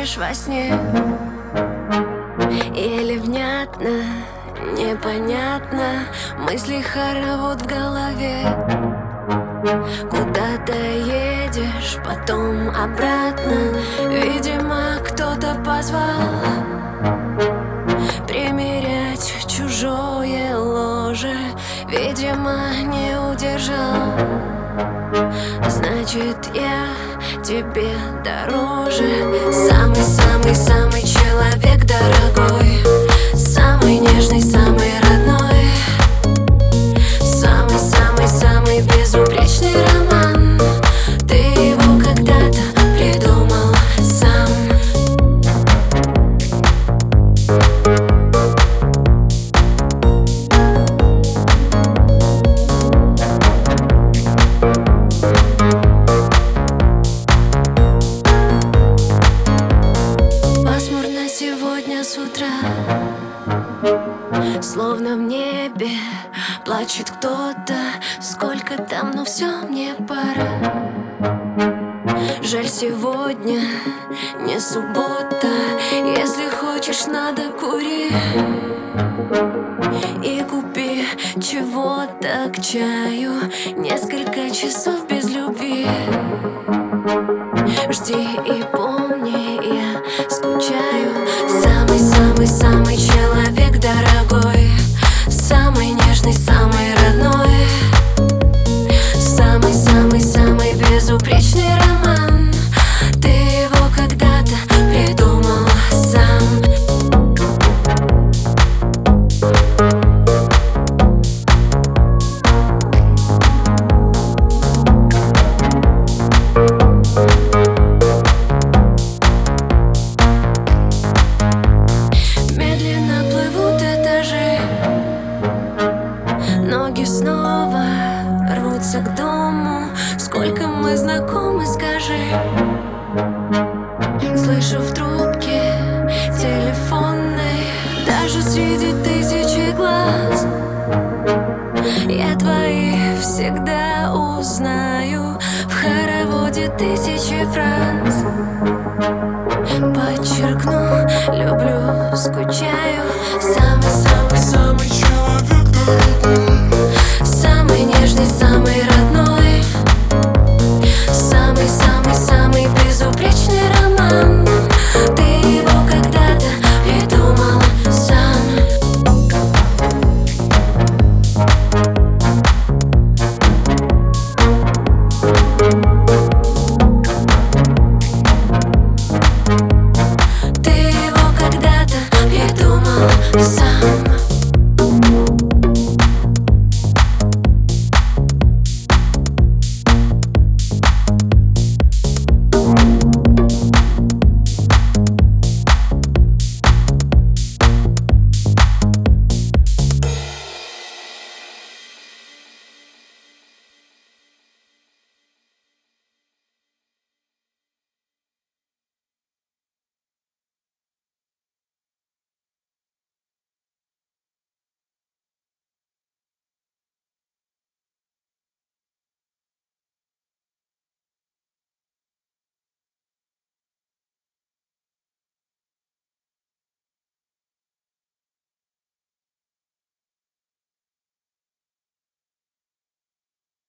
мечтаешь во сне? Или внятно, непонятно? Мысли хоровод в голове. Куда ты едешь, потом обратно. Видимо, кто-то позвал Примерять чужое ложе. Видимо, не удержал. Значит, я тебе дороже Самый-самый-самый человек дорогой с утра. Словно в небе плачет кто-то. Сколько там, но все мне пора. Жаль, сегодня не суббота. Если хочешь, надо кури. И купи чего-то к чаю. Несколько часов без любви. Жди и безупречный роман. Ты его когда-то придумал сам. Медленно мы знакомы, скажи. Слышу в трубке телефонной Даже среди тысячи глаз. Я твои всегда узнаю В хороводе тысячи фраз. Подчеркну, люблю, скучаю. Самый-самый Самый человек